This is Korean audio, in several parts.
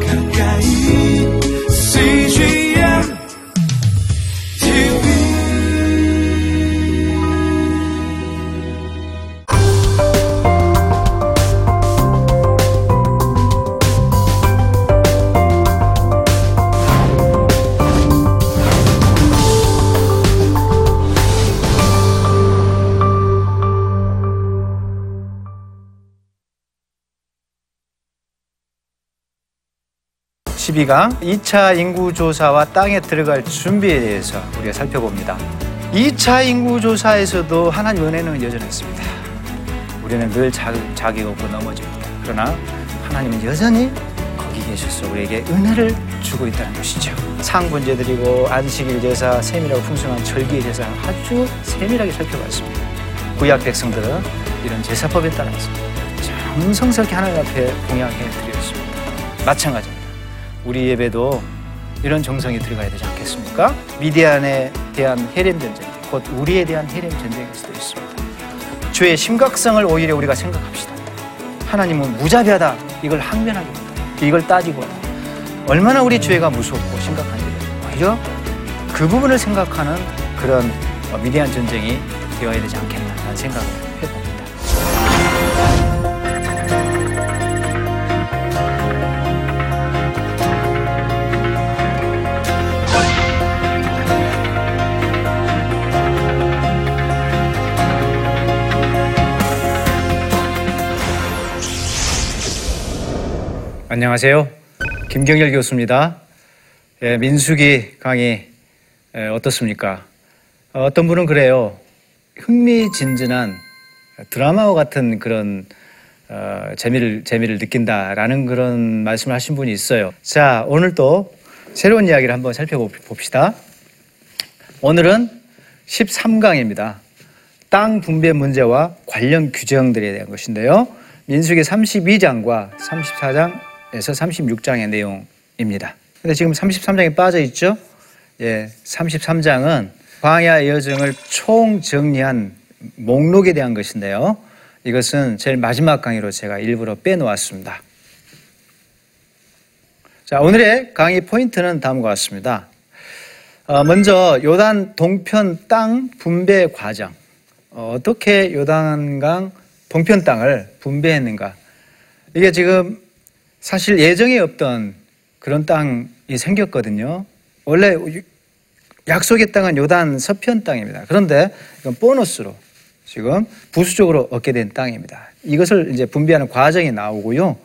가까 12강 2차 인구조사와 땅에 들어갈 준비에 대해서 우리가 살펴봅니다. 2차 인구조사에서도 하나님 은혜는 여전했습니다. 우리는 늘 자, 자기 없고 넘어집니다. 그러나 하나님은 여전히 거기 계셔서 우리에게 은혜를 주고 있다는 것이죠. 상분제 드리고 안식일 제사, 세밀하고 풍성한 절기의 제사 아주 세밀하게 살펴봤습니다. 구약 백성들은 이런 제사법에 따라서 정성스럽게 하나님 앞에 공양해 드렸습니다. 마찬가지입니다. 우리 예배도 이런 정성이 들어가야 되지 않겠습니까? 미디안에 대한 해렘 전쟁, 곧 우리에 대한 해렘 전쟁일 수도 있습니다. 죄의 심각성을 오히려 우리가 생각합시다. 하나님은 무자비하다. 이걸 항변하기 보다 이걸 따지고 얼마나 우리 죄가 무섭고 심각한지 오히려 그 부분을 생각하는 그런 미디안 전쟁이 되어야 되지 않겠나라는 생각을 해봅니다. 안녕하세요. 김경열 교수입니다. 예, 민수기 강의 예, 어떻습니까? 어, 어떤 분은 그래요. 흥미진진한 드라마와 같은 그런 어, 재미를 재미를 느낀다라는 그런 말씀을 하신 분이 있어요. 자, 오늘 또 새로운 이야기를 한번 살펴봅시다. 오늘은 13강입니다. 땅 분배 문제와 관련 규정들에 대한 것인데요. 민수기 32장과 34장에서 36장의 내용입니다. 근데 지금 33장에 빠져 있죠? 예, 33장은 광야 여정을 총 정리한 목록에 대한 것인데요. 이것은 제일 마지막 강의로 제가 일부러 빼놓았습니다. 자, 오늘의 강의 포인트는 다음과 같습니다. 어, 먼저 요단 동편 땅 분배 과정. 어, 어떻게 요단강 동편 땅을 분배했는가. 이게 지금 사실 예정에 없던 그런 땅이 생겼거든요. 원래 약속의 땅은 요단 서편 땅입니다. 그런데 이건 보너스로 지금 부수적으로 얻게 된 땅입니다. 이것을 이제 분배하는 과정이 나오고요.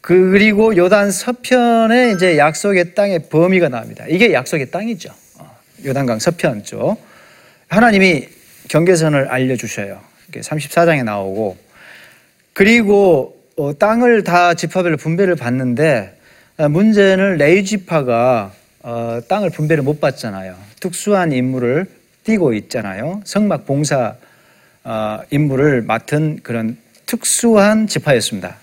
그리고 요단 서편에 이제 약속의 땅의 범위가 나옵니다. 이게 약속의 땅이죠. 어, 요단강 서편 쪽. 하나님이 경계선을 알려주셔요. 34장에 나오고. 그리고 어, 땅을 다 지파별로 분배를 받는데 문제는 레이 지파가 어, 땅을 분배를 못 받잖아요. 특수한 임무를 띠고 있잖아요. 성막 봉사 어, 임무를 맡은 그런 특수한 지파였습니다.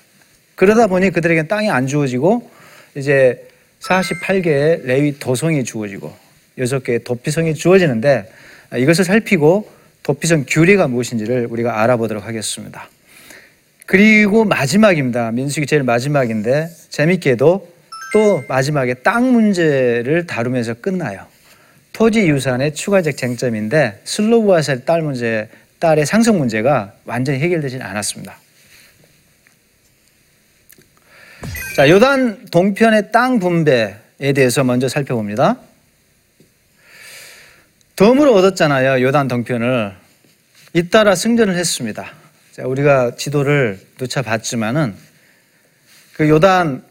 그러다 보니 그들에게 땅이 안 주어지고 이제 48개의 레위 도성이 주어지고 6개의 도피성이 주어지는데 이것을 살피고 도피성 규례가 무엇인지를 우리가 알아보도록 하겠습니다. 그리고 마지막입니다. 민수기 제일 마지막인데 재밌게도 또 마지막에 땅 문제를 다루면서 끝나요. 토지 유산의 추가적 쟁점인데 슬로브아셀 딸 문제, 딸의 상속 문제가 완전히 해결되지는 않았습니다. 자, 요단 동편의 땅 분배에 대해서 먼저 살펴봅니다. 덤으로 얻었잖아요. 요단 동편을. 잇따라 승전을 했습니다. 자, 우리가 지도를 누차 봤지만은 그 요단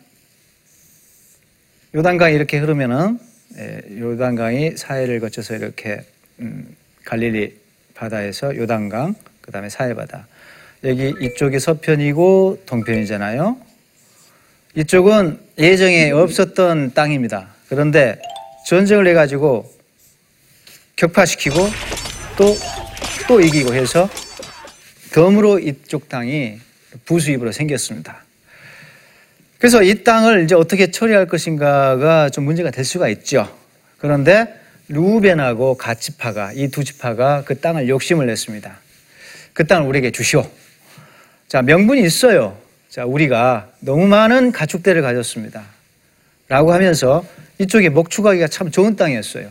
요단강이 이렇게 흐르면은 예, 요단강이 사해를 거쳐서 이렇게 음, 갈릴리 바다에서 요단강 그다음에 사해 바다 여기 이쪽이 서편이고 동편이잖아요. 이쪽은 예정에 없었던 땅입니다. 그런데 전쟁을 해가지고 격파시키고 또, 또 이기고 해서 덤으로 이쪽 땅이 부수입으로 생겼습니다. 그래서 이 땅을 이제 어떻게 처리할 것인가가 좀 문제가 될 수가 있죠. 그런데 루벤하고 가치파가 이 두 지파가 그 땅을 욕심을 냈습니다. 그 땅을 우리에게 주시오. 자, 명분이 있어요. 자, 우리가 너무 많은 가축대를 가졌습니다. 라고 하면서 이쪽에 목축하기가 참 좋은 땅이었어요.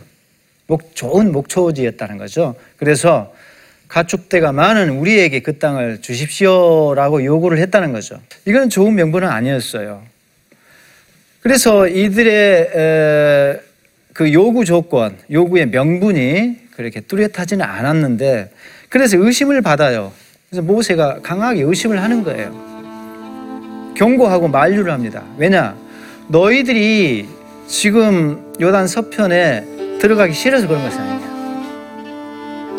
목, 좋은 목초지였다는 거죠. 그래서 가축대가 많은 우리에게 그 땅을 주십시오라고 요구를 했다는 거죠. 이건 좋은 명분은 아니었어요. 그래서 이들의 에, 그 요구 조건, 요구의 명분이 그렇게 뚜렷하지는 않았는데 그래서 의심을 받아요. 그래서 모세가 강하게 의심을 하는 거예요. 경고하고 만류를 합니다. 왜냐? 너희들이 지금 요단 서편에 들어가기 싫어서 그런 것이 아니냐.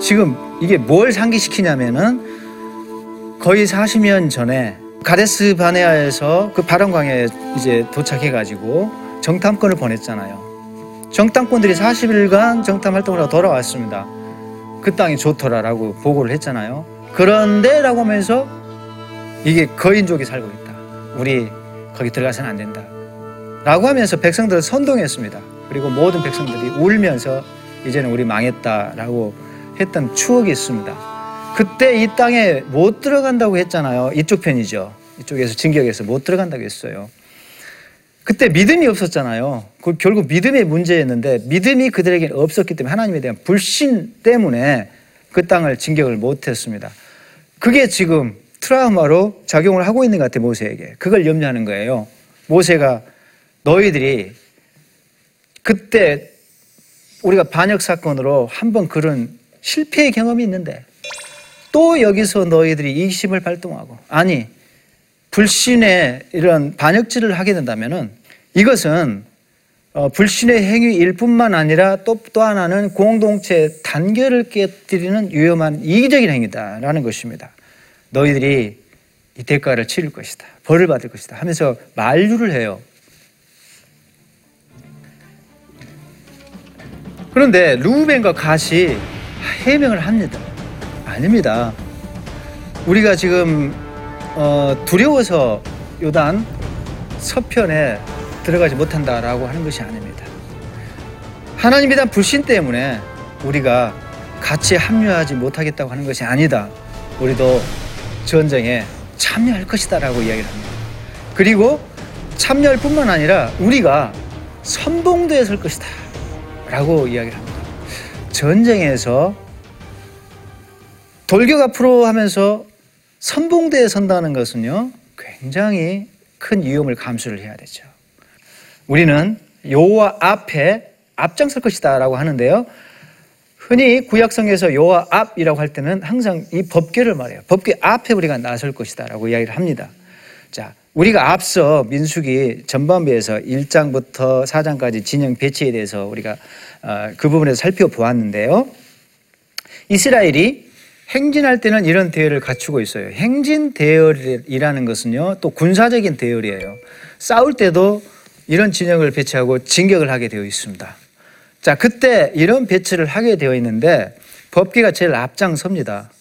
지금 이게 뭘 상기시키냐면은 거의 40년 전에 가데스 바네아에서 그 바람광에 이제 도착해가지고 정탐권을 보냈잖아요. 정탐권들이 40일간 정탐 활동을 하고 돌아왔습니다. 그 땅이 좋더라라고 보고를 했잖아요. 그런데라고 하면서 이게 거인족이 살고 있다. 우리 거기 들어가서는 안 된다. 라고 하면서 백성들을 선동했습니다. 그리고 모든 백성들이 울면서 이제는 우리 망했다라고 했던 추억이 있습니다. 그때 이 땅에 못 들어간다고 했잖아요. 이쪽 편이죠. 이쪽에서 진격해서 못 들어간다고 했어요. 그때 믿음이 없었잖아요. 그 결국 믿음의 문제였는데 믿음이 그들에게 없었기 때문에 하나님에 대한 불신 때문에 그 땅을 진격을 못했습니다. 그게 지금 트라우마로 작용을 하고 있는 것 같아요. 모세에게. 그걸 염려하는 거예요. 모세가 너희들이 그때 우리가 반역 사건으로 한 번 그런 실패의 경험이 있는데 또 여기서 너희들이 이심을 발동하고 아니 불신의 이런 반역질을 하게 된다면은 이것은 어, 불신의 행위일 뿐만 아니라 또, 또 하나는 공동체 단결을 깨뜨리는 위험한 이기적인 행위다라는 것입니다. 너희들이 이 대가를 치를 것이다. 벌을 받을 것이다. 하면서 만류를 해요. 그런데 루벤과 갓이 해명을 합니다. 아닙니다. 우리가 지금 어, 두려워서 요단 서편에 들어가지 못한다라고 하는 것이 아닙니다. 하나님에 대한 불신 때문에 우리가 같이 합류하지 못하겠다고 하는 것이 아니다. 우리도 전쟁에 참여할 것이다라고 이야기를 합니다. 그리고 참여할 뿐만 아니라 우리가 선봉대에 설 것이다. 라고 이야기를 합니다. 전쟁에서 돌격 앞으로 하면서 선봉대에 선다는 것은요, 굉장히 큰 위험을 감수를 해야 되죠. 우리는 여호와 앞에 앞장설 것이다라고 하는데요. 흔히 구약성에서 여호와 앞이라고 할 때는 항상 이 법궤를 말해요. 법궤 앞에 우리가 나설 것이다라고 이야기를 합니다. 자, 우리가 앞서 민수기 전반부에서 1장부터 4장까지 진영 배치에 대해서 우리가 어, 그 부분에서 살펴보았는데요. 이스라엘이 행진할 때는 이런 대열을 갖추고 있어요. 행진 대열이라는 것은요, 또 군사적인 대열이에요. 싸울 때도 이런 진영을 배치하고 진격을 하게 되어 있습니다. 자, 그때 이런 배치를 하게 되어 있는데 법계가 제일 앞장섭니다.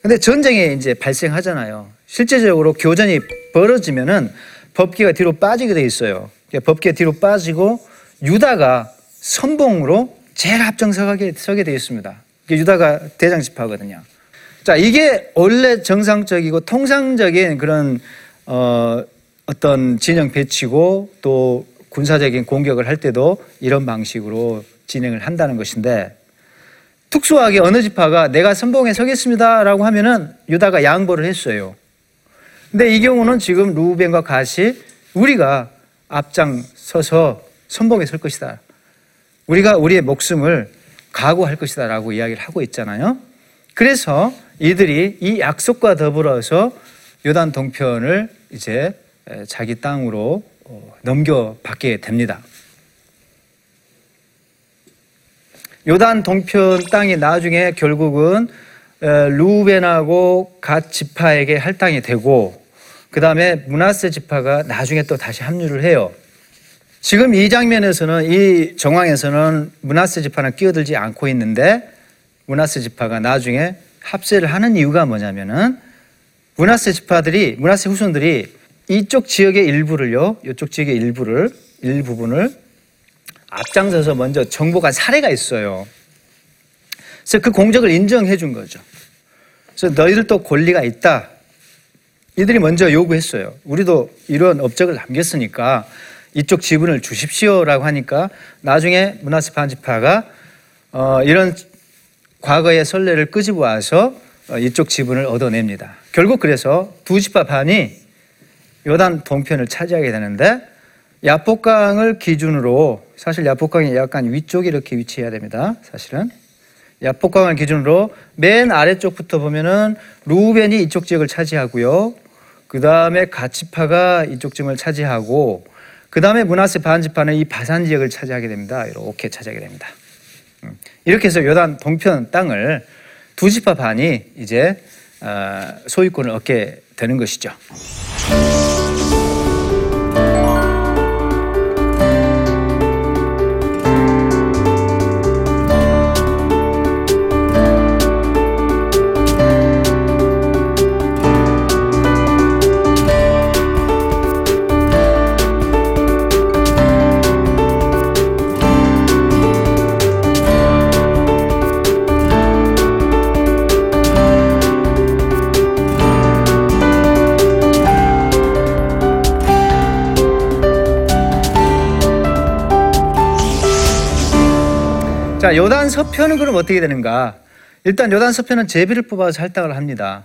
근데 전쟁이 이제 발생하잖아요. 실제적으로 교전이 벌어지면은 법계가 뒤로 빠지게 돼 있어요. 법계 뒤로 빠지고 유다가 선봉으로 제일 앞장서게 서게 되어 있습니다. 유다가 대장 지파거든요. 자, 이게 원래 정상적이고 통상적인 그런 어, 어떤 진영 배치고 또 군사적인 공격을 할 때도 이런 방식으로 진행을 한다는 것인데 특수하게 어느 지파가 내가 선봉에 서겠습니다라고 하면은 유다가 양보를 했어요. 근데 이 경우는 지금 루벤과 갓이 우리가 앞장 서서 선봉에 설 것이다. 우리가 우리의 목숨을 각오할 것이다 라고 이야기를 하고 있잖아요. 그래서 이들이 이 약속과 더불어서 요단 동편을 이제 자기 땅으로 어, 넘겨받게 됩니다. 요단 동편 땅이 나중에 결국은 루벤하고 갓 지파에게 할당이 되고 그 다음에 문하세 지파가 나중에 또 다시 합류를 해요. 지금 이 장면에서는 이 정황에서는 문하세 지파는 끼어들지 않고 있는데 문하세 지파가 나중에 합세를 하는 이유가 뭐냐면은 문하세 지파들이 문하세 후손들이 이쪽 지역의 일부를요, 이쪽 지역의 일부를 일부분을 앞장서서 먼저 정복한 사례가 있어요. 그래서 그 공적을 인정해 준 거죠. 그래서 너희들도 권리가 있다. 이들이 먼저 요구했어요. 우리도 이런 업적을 남겼으니까 이쪽 지분을 주십시오라고 하니까 나중에 문하세 반지파가 어, 이런 과거의 선례를 끄집어 와서 어, 이쪽 지분을 얻어냅니다. 결국 그래서 두 지파 반이 요단 동편을 차지하게 되는데 야복강을 기준으로 사실 야복강이 약간 위쪽에 이렇게 위치해야 됩니다. 사실은 야복강을 기준으로 맨 아래쪽부터 보면은 루벤이 이쪽 지역을 차지하고요. 그 다음에 가치파가 이쪽 지역을 차지하고 그 다음에 문하세 반지파는 이 바산 지역을 차지하게 됩니다. 이렇게 차지하게 됩니다. 음. 이렇게 해서 요단 동편 땅을 두 지파 반이 이제 어, 소유권을 얻게 되는 것이죠. 서편은 그럼 어떻게 되는가? 일단 요단 서편은 제비를 뽑아서 할당을 합니다.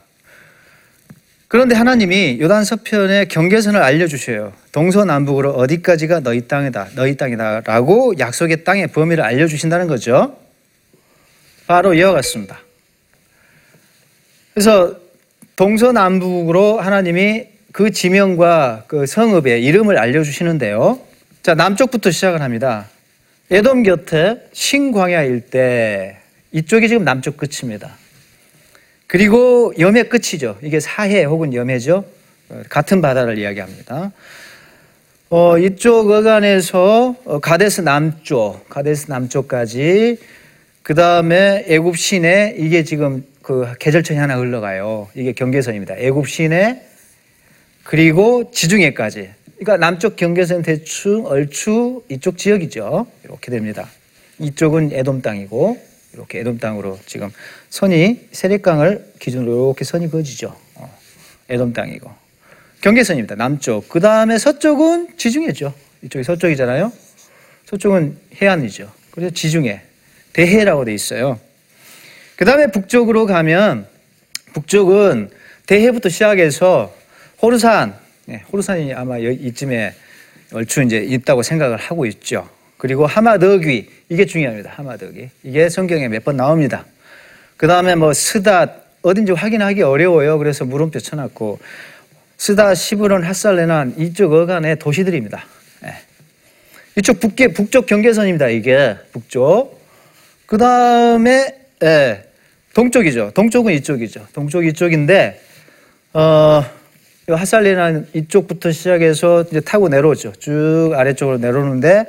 그런데 하나님이 요단 서편의 경계선을 알려주셔요. 동서남북으로 어디까지가 너희 땅이다, 너희 땅이다 라고 약속의 땅의 범위를 알려주신다는 거죠. 바로 이와 같습니다. 그래서 동서남북으로 하나님이 그 지명과 그 성읍의 이름을 알려주시는데요. 자, 남쪽부터 시작을 합니다. 에돔 곁에 신광야 일대 이쪽이 지금 남쪽 끝입니다. 그리고 염해 끝이죠. 이게 사해 혹은 염해죠. 같은 바다를 이야기합니다. 어, 이쪽 어간에서 어, 가데스 남쪽, 가데스 남쪽까지 그 다음에 애굽 시내 이게 지금 그 계절천이 하나 흘러가요. 이게 경계선입니다. 애굽 시내 그리고 지중해까지 그러니까 남쪽 경계선 대충 얼추 이쪽 지역이죠. 이렇게 됩니다. 이쪽은 에돔 땅이고 이렇게 에돔 땅으로 지금 선이 세례강을 기준으로 이렇게 선이 그어지죠. 어, 에돔 땅이고 경계선입니다. 남쪽. 그 다음에 서쪽은 지중해죠. 이쪽이 서쪽이잖아요. 서쪽은 해안이죠. 그래서 지중해 대해라고 돼 있어요. 그 다음에 북쪽으로 가면 북쪽은 대해부터 시작해서 호르산 네, 호르산이 아마 이쯤에 얼추 이제 있다고 생각을 하고 있죠. 그리고 하마더귀 이게 중요합니다. 하마더귀 이게 성경에 몇 번 나옵니다. 그 다음에 뭐 스다 어딘지 확인하기 어려워요. 그래서 물음표 쳐놨고 스다 시브론 핫살레난 이쪽 어간의 도시들입니다. 네. 이쪽 북계 북쪽 경계선입니다. 이게 북쪽. 그 다음에 네, 동쪽이죠. 동쪽은 이쪽이죠. 동쪽 이쪽인데 어. 하살리는 이쪽부터 시작해서 이제 타고 내려오죠. 쭉 아래쪽으로 내려오는데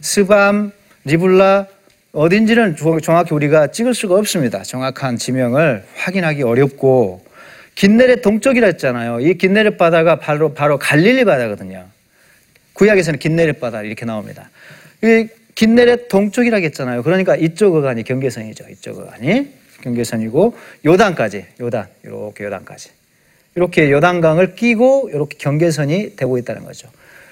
스밤, 리블라 어딘지는 정확히 우리가 찍을 수가 없습니다. 정확한 지명을 확인하기 어렵고 긴네렛 동쪽이라 했잖아요. 이 긴네렛 바다가 바로 바로 갈릴리 바다거든요. 구약에서는 긴네렛 바다 이렇게 나옵니다. 이 긴네렛 동쪽이라 했잖아요. 그러니까 이쪽 어간이 경계선이죠. 이쪽 어간이 경계선이고 요단까지 요단 이렇게 요단까지 이렇게 요단강을 끼고 이렇게 경계선이 되고 있다는 거죠.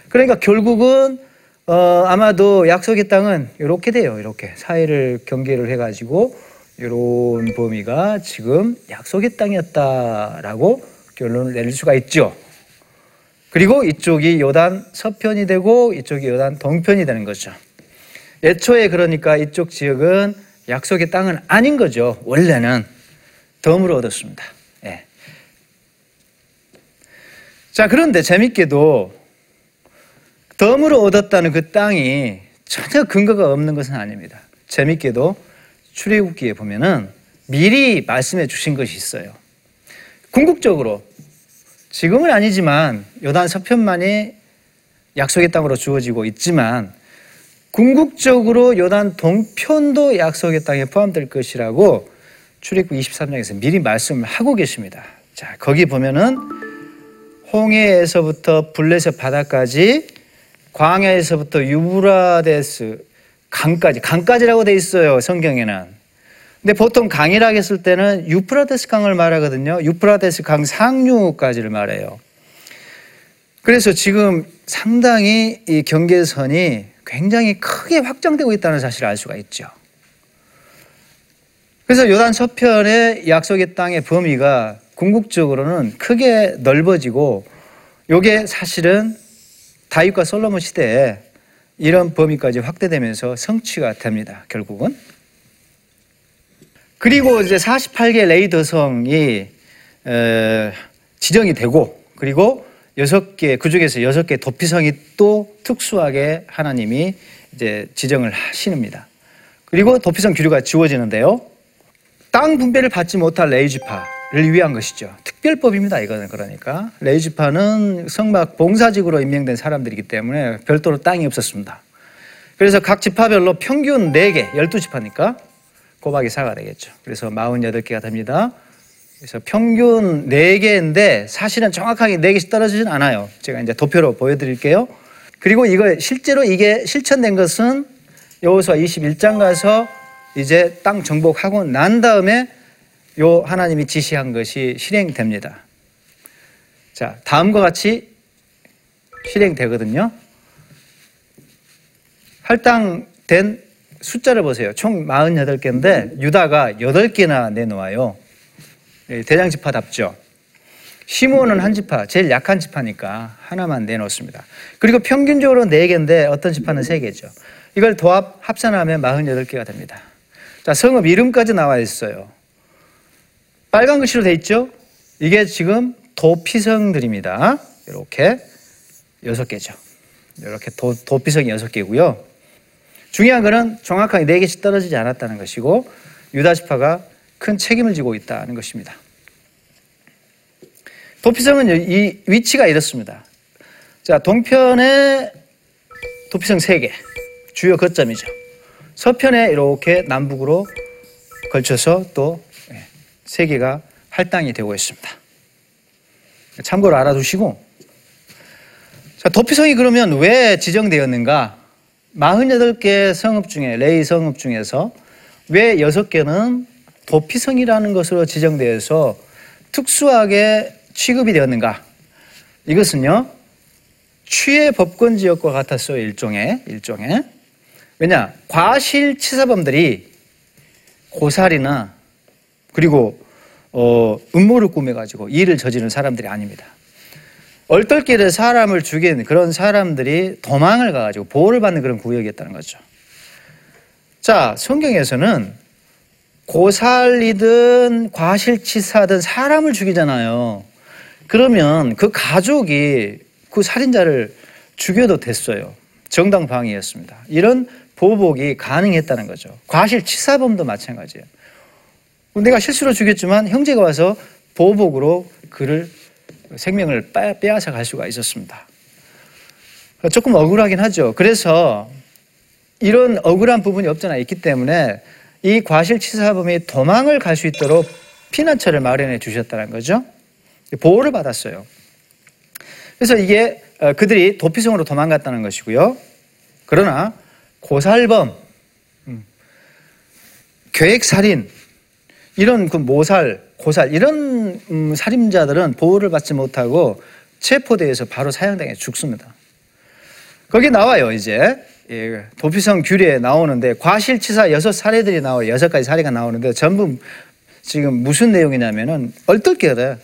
그러니까 결국은 어, 아마도 약속의 땅은 이렇게 돼요. 이렇게 사이를 경계를 해가지고 이런 범위가 지금 약속의 땅이었다라고 결론을 내릴 수가 있죠. 그리고 이쪽이 요단 서편이 되고 이쪽이 요단 동편이 되는 거죠. 애초에 그러니까 이쪽 지역은 약속의 땅은 아닌 거죠. 원래는 덤으로 얻었습니다. 자, 그런데 재밌게도 덤으로 얻었다는 그 땅이 전혀 근거가 없는 것은 아닙니다. 재밌게도 출애굽기에 보면은 미리 말씀해 주신 것이 있어요. 궁극적으로 지금은 아니지만 요단 서편만이 약속의 땅으로 주어지고 있지만 궁극적으로 요단 동편도 약속의 땅에 포함될 것이라고 출애굽 23장에서 미리 말씀을 하고 계십니다. 자, 거기 보면은 홍해에서부터 블레셋 바다까지 광야에서부터 유브라데스 강까지 강까지라고 돼 있어요 성경에는. 근데 보통 강이라고 했을 때는 유프라데스 강을 말하거든요. 유프라데스 강 상류까지를 말해요. 그래서 지금 상당히 이 경계선이 굉장히 크게 확장되고 있다는 사실을 알 수가 있죠. 그래서 요단 서편의 약속의 땅의 범위가 궁극적으로는 크게 넓어지고 요게 사실은 다윗과 솔로몬 시대에 이런 범위까지 확대되면서 성취가 됩니다. 결국은. 그리고 이제 48개 레이더성이 에, 지정이 되고 그리고 여섯 개 그 중에서 여섯 개 도피성이 또 특수하게 하나님이 이제 지정을 하시는니다. 그리고 도피성 규류가 지워지는데요. 땅 분배를 받지 못할 레이지파를 위한 것이죠. 특별법입니다. 이거는 그러니까 레이지파는 성막 봉사직으로 임명된 사람들이기 때문에 별도로 땅이 없었습니다. 그래서 각 지파별로 평균 4개, 12지파니까 꼬박이 4가 되겠죠. 그래서 48개가 됩니다. 그래서 평균 4개인데 사실은 정확하게 4개씩 떨어지진 않아요. 제가 이제 도표로 보여드릴게요. 그리고 이거 실제로 이게 실천된 것은 여호수아 21장 가서 이제 땅 정복하고 난 다음에 요 하나님이 지시한 것이 실행됩니다. 자, 다음과 같이 실행되거든요. 할당된 숫자를 보세요. 총 48개인데 유다가 8개나 내놓아요. 예, 대장 지파답죠. 시므온은 한 지파, 제일 약한 지파니까 하나만 내놓습니다. 그리고 평균적으로 4개인데 어떤 지파는 3개죠. 이걸 도합 합산하면 48개가 됩니다. 자, 성읍 이름까지 나와 있어요. 빨간 글씨로 돼 있죠? 이게 지금 도피성들입니다. 이렇게 여섯 개죠. 이렇게 도, 도피성이 여섯 개고요. 중요한 거는 정확하게 네 개씩 떨어지지 않았다는 것이고 유다지파가 큰 책임을 지고 있다는 것입니다. 도피성은 이 위치가 이렇습니다. 자, 동편에 도피성 3개, 주요 거점이죠. 서편에 이렇게 남북으로 걸쳐서 또 3개가 할당이 되고 있습니다. 참고로 알아두시고, 자, 도피성이 그러면 왜 지정되었는가? 48개 성읍 중에, 레이 성읍 중에서 왜 6개는 도피성이라는 것으로 지정되어서 특수하게 취급이 되었는가? 이것은요, 취해 법권 지역과 같았어요, 일종의, 일종의. 왜냐, 과실치사범들이 고살이나 그리고 어, 음모를 꾸며가지고 일을 저지른 사람들이 아닙니다. 얼떨결에 사람을 죽인 그런 사람들이 도망을 가가지고 보호를 받는 그런 구역이었다는 거죠. 자, 성경에서는 고살이든 과실치사든 사람을 죽이잖아요. 그러면 그 가족이 그 살인자를 죽여도 됐어요. 정당방위였습니다. 이런 보복이 가능했다는 거죠. 과실치사범도 마찬가지예요. 내가 실수로 죽였지만 형제가 와서 보복으로 그를 생명을 빼앗아 갈 수가 있었습니다. 조금 억울하긴 하죠. 그래서 이런 억울한 부분이 없잖아 있기 때문에 이 과실치사범이 도망을 갈 수 있도록 피난처를 마련해 주셨다는 거죠. 보호를 받았어요. 그래서 이게 어, 그들이 도피성으로 도망갔다는 것이고요. 그러나 고살범, 음, 계획살인, 이런 그 모살, 고살 이런 음, 살인자들은 보호를 받지 못하고 체포대에서 바로 사형당해 죽습니다. 거기 나와요 이제 예, 도피성 규례에 나오는데 과실치사 여섯 사례들이 나와요 여섯 가지 사례가 나오는데 전부 지금 무슨 내용이냐면은 얼떨결에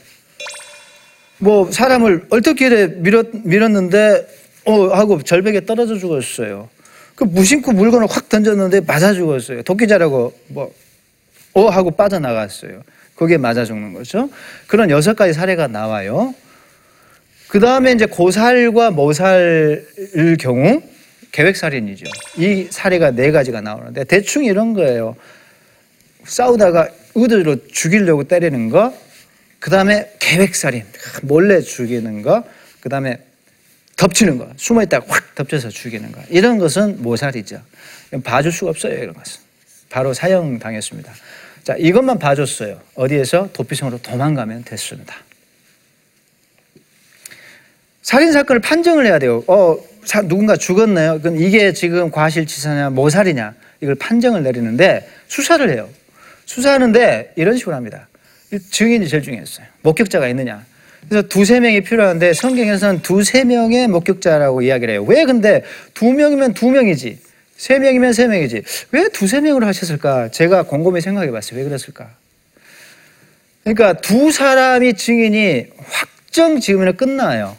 뭐 사람을 얼떨결에 밀었, 밀었는데 어 하고 절벽에 떨어져 죽었어요. 그 무심코 물건을 확 던졌는데 맞아 죽었어요. 도끼자라고 뭐 어 하고 빠져나갔어요. 거기에 맞아 죽는 거죠. 그런 여섯 가지 사례가 나와요. 그 다음에 이제 고살과 모살을 경우 계획살인이죠. 이 사례가 네 가지가 나오는데 대충 이런 거예요. 싸우다가 의도로 죽이려고 때리는 거, 그 다음에 계획살인, 몰래 죽이는 거, 그 다음에 덮치는 거, 숨어있다가 확 덮쳐서 죽이는 거. 이런 것은 모살이죠. 봐줄 수가 없어요, 이런 것은. 바로 사형당했습니다. 자, 이것만 봐줬어요. 어디에서? 도피성으로 도망가면 됐습니다. 살인 사건을 판정을 해야 돼요. 어, 사, 누군가 죽었나요? 그럼 이게 지금 과실치사냐, 모살이냐, 이걸 판정을 내리는데 수사를 해요. 수사하는데 이런 식으로 합니다. 증인이 제일 중요했어요. 목격자가 있느냐. 그래서 두세 명이 필요한데 성경에서는 두세 명의 목격자라고 이야기를 해요. 왜 근데 두 명이면 두 명이지, 세 명이면 세 명이지. 왜 두세 명으로 하셨을까? 제가 곰곰이 생각해 봤어요. 왜 그랬을까? 그러니까 두 사람이 증인이 확정 지으면 끝나요.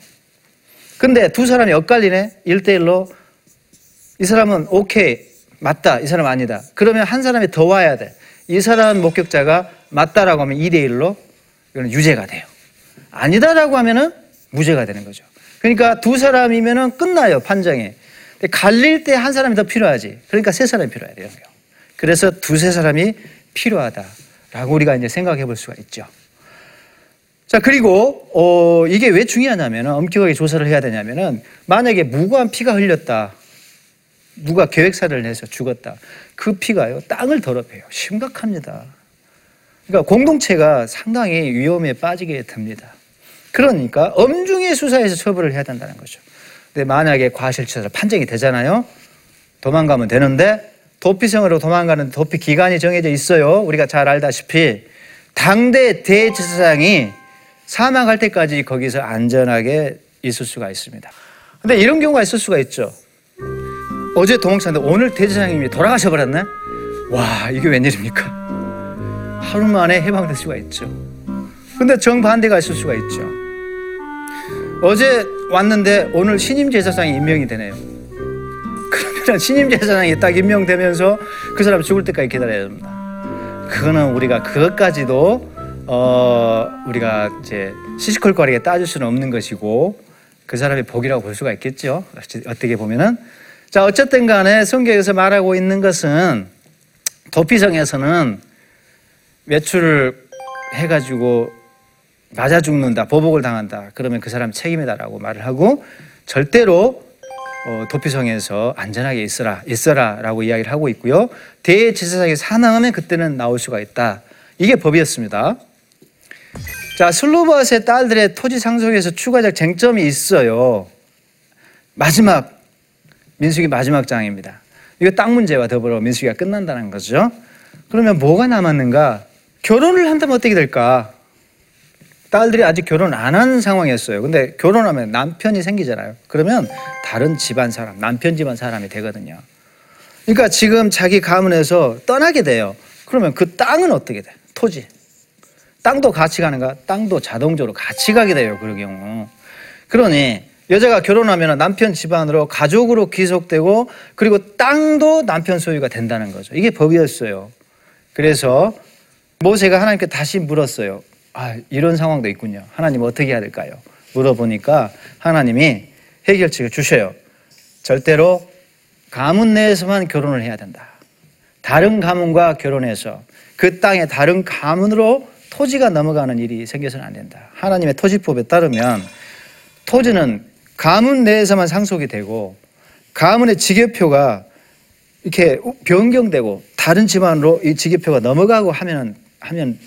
근데 두 사람이 엇갈리네? 1대1로. 이 사람은 오케이, 맞다. 이 사람 아니다. 그러면 한 사람이 더 와야 돼. 이 사람 목격자가 맞다라고 하면 2대1로 이거는 유죄가 돼요. 아니다라고 하면은 무죄가 되는 거죠. 그러니까 두 사람이면은 끝나요, 판정이. 갈릴 때 한 사람이 더 필요하지. 그러니까 세 사람이 필요해야 돼요. 그래서 두세 사람이 필요하다라고 우리가 이제 생각해 볼 수가 있죠. 자, 그리고, 어, 이게 왜 중요하냐면, 엄격하게 조사를 해야 되냐면은, 만약에 무고한 피가 흘렸다. 누가 계획살을 해서 죽었다. 그 피가요, 땅을 더럽혀요. 심각합니다. 그러니까 공동체가 상당히 위험에 빠지게 됩니다. 그러니까 엄중히 수사해서 처벌을 해야 된다는 거죠. 근데 만약에 과실치사로 판정이 되잖아요. 도망가면 되는데 도피성으로 도망가는 도피 기간이 정해져 있어요. 우리가 잘 알다시피 당대 대제사장이 사망할 때까지 거기서 안전하게 있을 수가 있습니다. 근데 이런 경우가 있을 수가 있죠. 어제 도망쳤는데 오늘 대제사장님이 돌아가셔 버렸네. 와 이게 웬일입니까? 하루 만에 해방될 수가 있죠. 근데 정반대가 있을 수가 있죠. 어제 왔는데 오늘 신임 제사장이 임명이 되네요. 그러면 신임 제사장이 딱 임명되면서 그 사람 죽을 때까지 기다려야 됩니다. 그거는 우리가 그것까지도 어 우리가 이제 시시콜콜하게 따질 수는 없는 것이고 그 사람의 복이라고 볼 수가 있겠죠. 어떻게 보면은 자 어쨌든 간에 성경에서 말하고 있는 것은 도피성에서는 외출을 해가지고 맞아 죽는다, 보복을 당한다. 그러면 그 사람 책임이다라고 말을 하고 절대로 어, 도피성에서 안전하게 있어라, 있어라라고 이야기를 하고 있고요. 대제사장이 사망하면 그때는 나올 수가 있다. 이게 법이었습니다. 자, 슬로바스의 딸들의 토지 상속에서 추가적 쟁점이 있어요. 마지막 민수기 마지막 장입니다. 이거 땅 문제와 더불어 민수기가 끝난다는 거죠. 그러면 뭐가 남았는가? 결혼을 한다면 어떻게 될까? 딸들이 아직 결혼 안 한 상황이었어요. 근데 결혼하면 남편이 생기잖아요. 그러면 다른 집안 사람, 남편 집안 사람이 되거든요. 그러니까 지금 자기 가문에서 떠나게 돼요. 그러면 그 땅은 어떻게 돼? 토지. 땅도 같이 가는가? 땅도 자동적으로 같이 가게 돼요. 그런 경우. 그러니 여자가 결혼하면 남편 집안으로 가족으로 귀속되고 그리고 땅도 남편 소유가 된다는 거죠. 이게 법이었어요. 그래서 모세가 하나님께 다시 물었어요. 아, 이런 상황도 있군요. 하나님 어떻게 해야 될까요? 물어보니까 하나님이 해결책을 주셔요. 절대로 가문 내에서만 결혼을 해야 된다. 다른 가문과 결혼해서 그 땅에 다른 가문으로 토지가 넘어가는 일이 생겨서는 안 된다. 하나님의 토지법에 따르면 토지는 가문 내에서만 상속이 되고 가문의 직계표가 이렇게 변경되고 다른 집안으로 이 직계표가 넘어가고 하면 하면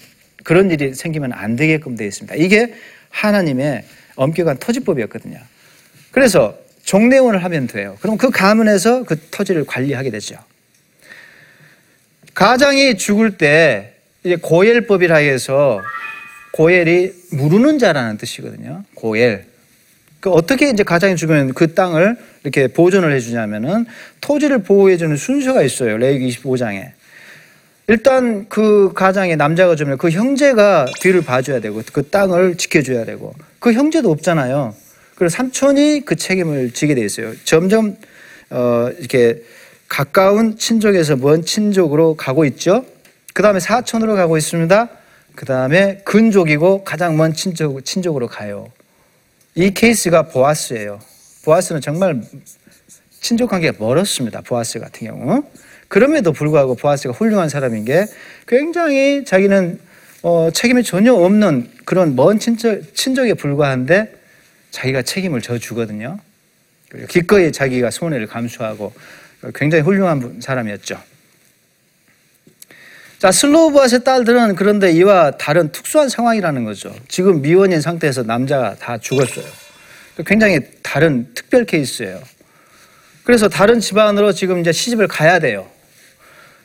그런 일이 생기면 안 되게끔 되어 있습니다. 이게 하나님의 엄격한 토지법이었거든요. 그래서 종례원을 하면 돼요. 그럼 그 가문에서 그 토지를 관리하게 되죠. 가장이 죽을 때 이제 고엘법이라 해서 고엘이 무르는 자라는 뜻이거든요. 고엘. 그 어떻게 이제 가장이 죽으면 그 땅을 이렇게 보존을 해주냐면은 토지를 보호해주는 순서가 있어요. 레이기 25장에. 일단 그 가장에 남자가 주면 그 형제가 뒤를 봐줘야 되고 그 땅을 지켜줘야 되고 그 형제도 없잖아요. 그래서 삼촌이 그 책임을 지게 돼 있어요. 점점 어 이렇게 가까운 친족에서 먼 친족으로 가고 있죠. 그 다음에 사촌으로 가고 있습니다. 그 다음에 근족이고 가장 먼 친족, 친족으로 가요. 이 케이스가 보아스예요. 보아스는 정말 친족 관계가 멀었습니다. 보아스 같은 경우. 그럼에도 불구하고 보아스가 훌륭한 사람인 게 굉장히 자기는 어, 책임이 전혀 없는 그런 먼 친척, 친족에 불과한데 자기가 책임을 져 주거든요. 기꺼이 자기가 손해를 감수하고 굉장히 훌륭한 사람이었죠. 자, 슬로우바스의 딸들은 그런데 이와 다른 특수한 상황이라는 거죠. 지금 미혼인 상태에서 남자가 다 죽었어요. 굉장히 다른 특별 케이스예요. 그래서 다른 집안으로 지금 이제 시집을 가야 돼요.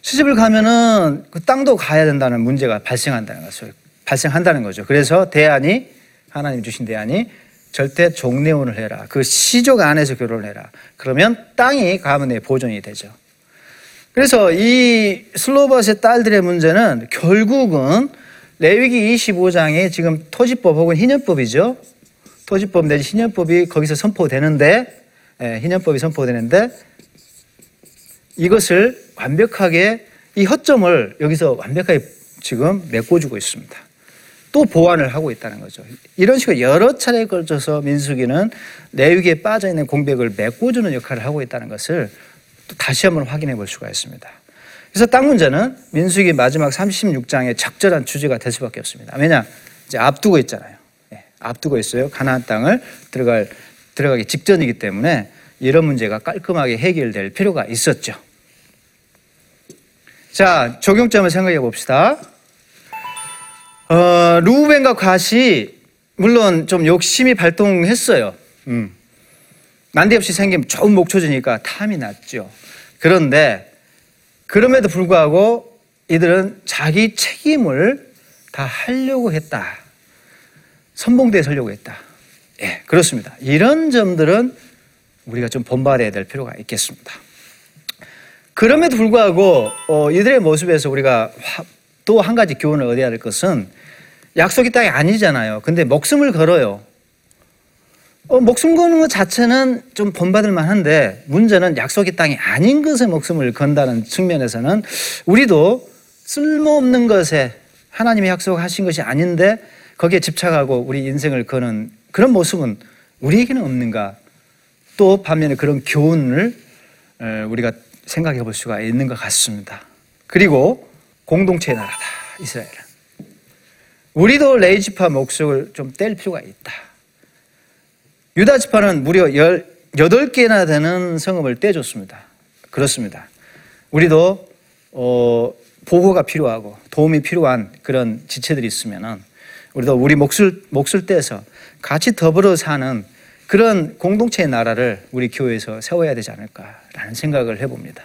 시집을 가면은 그 땅도 가야 된다는 문제가 발생한다는 거죠. 발생한다는 거죠. 그래서 대안이 하나님 주신 대안이 절대 종례혼을 해라. 그 시족 안에서 결혼을 해라. 그러면 땅이 가문의 보존이 되죠. 그래서 이 슬로바스의 딸들의 문제는 결국은 레위기 25장에 지금 토지법 혹은 희년법이죠. 토지법 내지 희년법이 거기서 선포되는데 예, 희년법이 선포되는데 이것을 완벽하게 이 허점을 여기서 완벽하게 지금 메꿔주고 있습니다. 또 보완을 하고 있다는 거죠. 이런 식으로 여러 차례에 걸쳐서 민수기는 레위기에 빠져 있는 공백을 메꿔주는 역할을 하고 있다는 것을 또 다시 한번 확인해 볼 수가 있습니다. 그래서 땅 문제는 민수기 마지막 36장의 적절한 주제가 될 수밖에 없습니다. 왜냐 이제 앞두고 있잖아요. 예, 앞두고 있어요. 가나안 땅을 들어갈 들어가기 직전이기 때문에 이런 문제가 깔끔하게 해결될 필요가 있었죠. 자, 적용점을 생각해 봅시다. 어, 루벤과 갓이 물론 좀 욕심이 발동했어요. 음. 난데없이 생긴 좋은 목초지니까 탐이 났죠. 그런데 그럼에도 불구하고 이들은 자기 책임을 다 하려고 했다. 선봉대에 서려고 했다. 예, 그렇습니다. 이런 점들은 우리가 좀 본받아야 될 필요가 있겠습니다. 그럼에도 불구하고 어, 이들의 모습에서 우리가 또 한 가지 교훈을 얻어야 될 것은 약속의 땅이 아니잖아요. 근데 목숨을 걸어요. 어, 목숨 거는 것 자체는 좀 본받을 만한데 문제는 약속의 땅이 아닌 것에 목숨을 건다는 측면에서는 우리도 쓸모없는 것에 하나님이 약속하신 것이 아닌데 거기에 집착하고 우리 인생을 거는 그런 모습은 우리에게는 없는가? 또 반면에 그런 교훈을 에, 우리가 생각해 볼 수가 있는 것 같습니다. 그리고 공동체의 나라다, 이스라엘은. 우리도 레이 지파 목숨을 좀 뗄 필요가 있다. 유다 지파는 무려 18개나 되는 성읍을 떼줬습니다. 그렇습니다. 우리도 어, 보호가 필요하고 도움이 필요한 그런 지체들이 있으면은 우리도 우리 몫을 몫을 떼서 같이 더불어 사는 그런 공동체의 나라를 우리 교회에서 세워야 되지 않을까라는 생각을 해봅니다.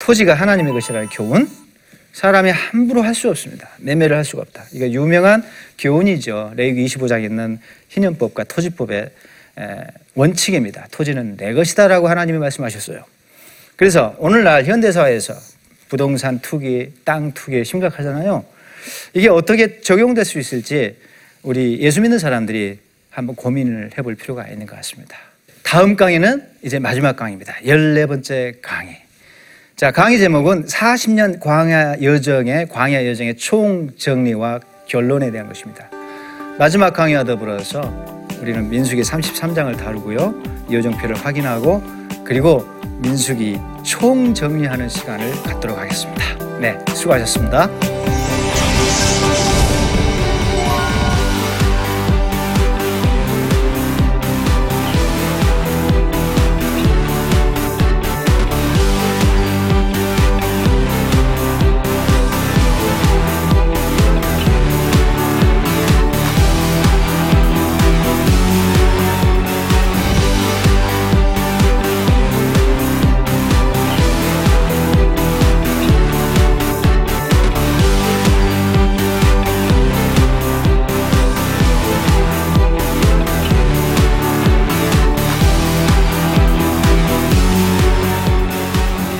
토지가 하나님의 것이라는 교훈, 사람이 함부로 할 수 없습니다. 매매를 할 수가 없다. 이거 유명한 교훈이죠. 레위기 25장에 있는 희년법과 토지법의 원칙입니다. 토지는 내 것이다라고 하나님이 말씀하셨어요. 그래서 오늘날 현대사회에서 부동산 투기, 땅 투기 심각하잖아요. 이게 어떻게 적용될 수 있을지 우리 예수 믿는 사람들이 한번 고민을 해볼 필요가 있는 것 같습니다. 다음 강의는 이제 마지막 강의입니다. 14번째 강의. 자, 강의 제목은 40년 광야 여정의 광야 여정의 총정리와 결론에 대한 것입니다. 마지막 강의와 더불어서 우리는 민수기 33장을 다루고요. 여정표를 확인하고 그리고 민수기 총정리하는 시간을 갖도록 하겠습니다. 네, 수고하셨습니다.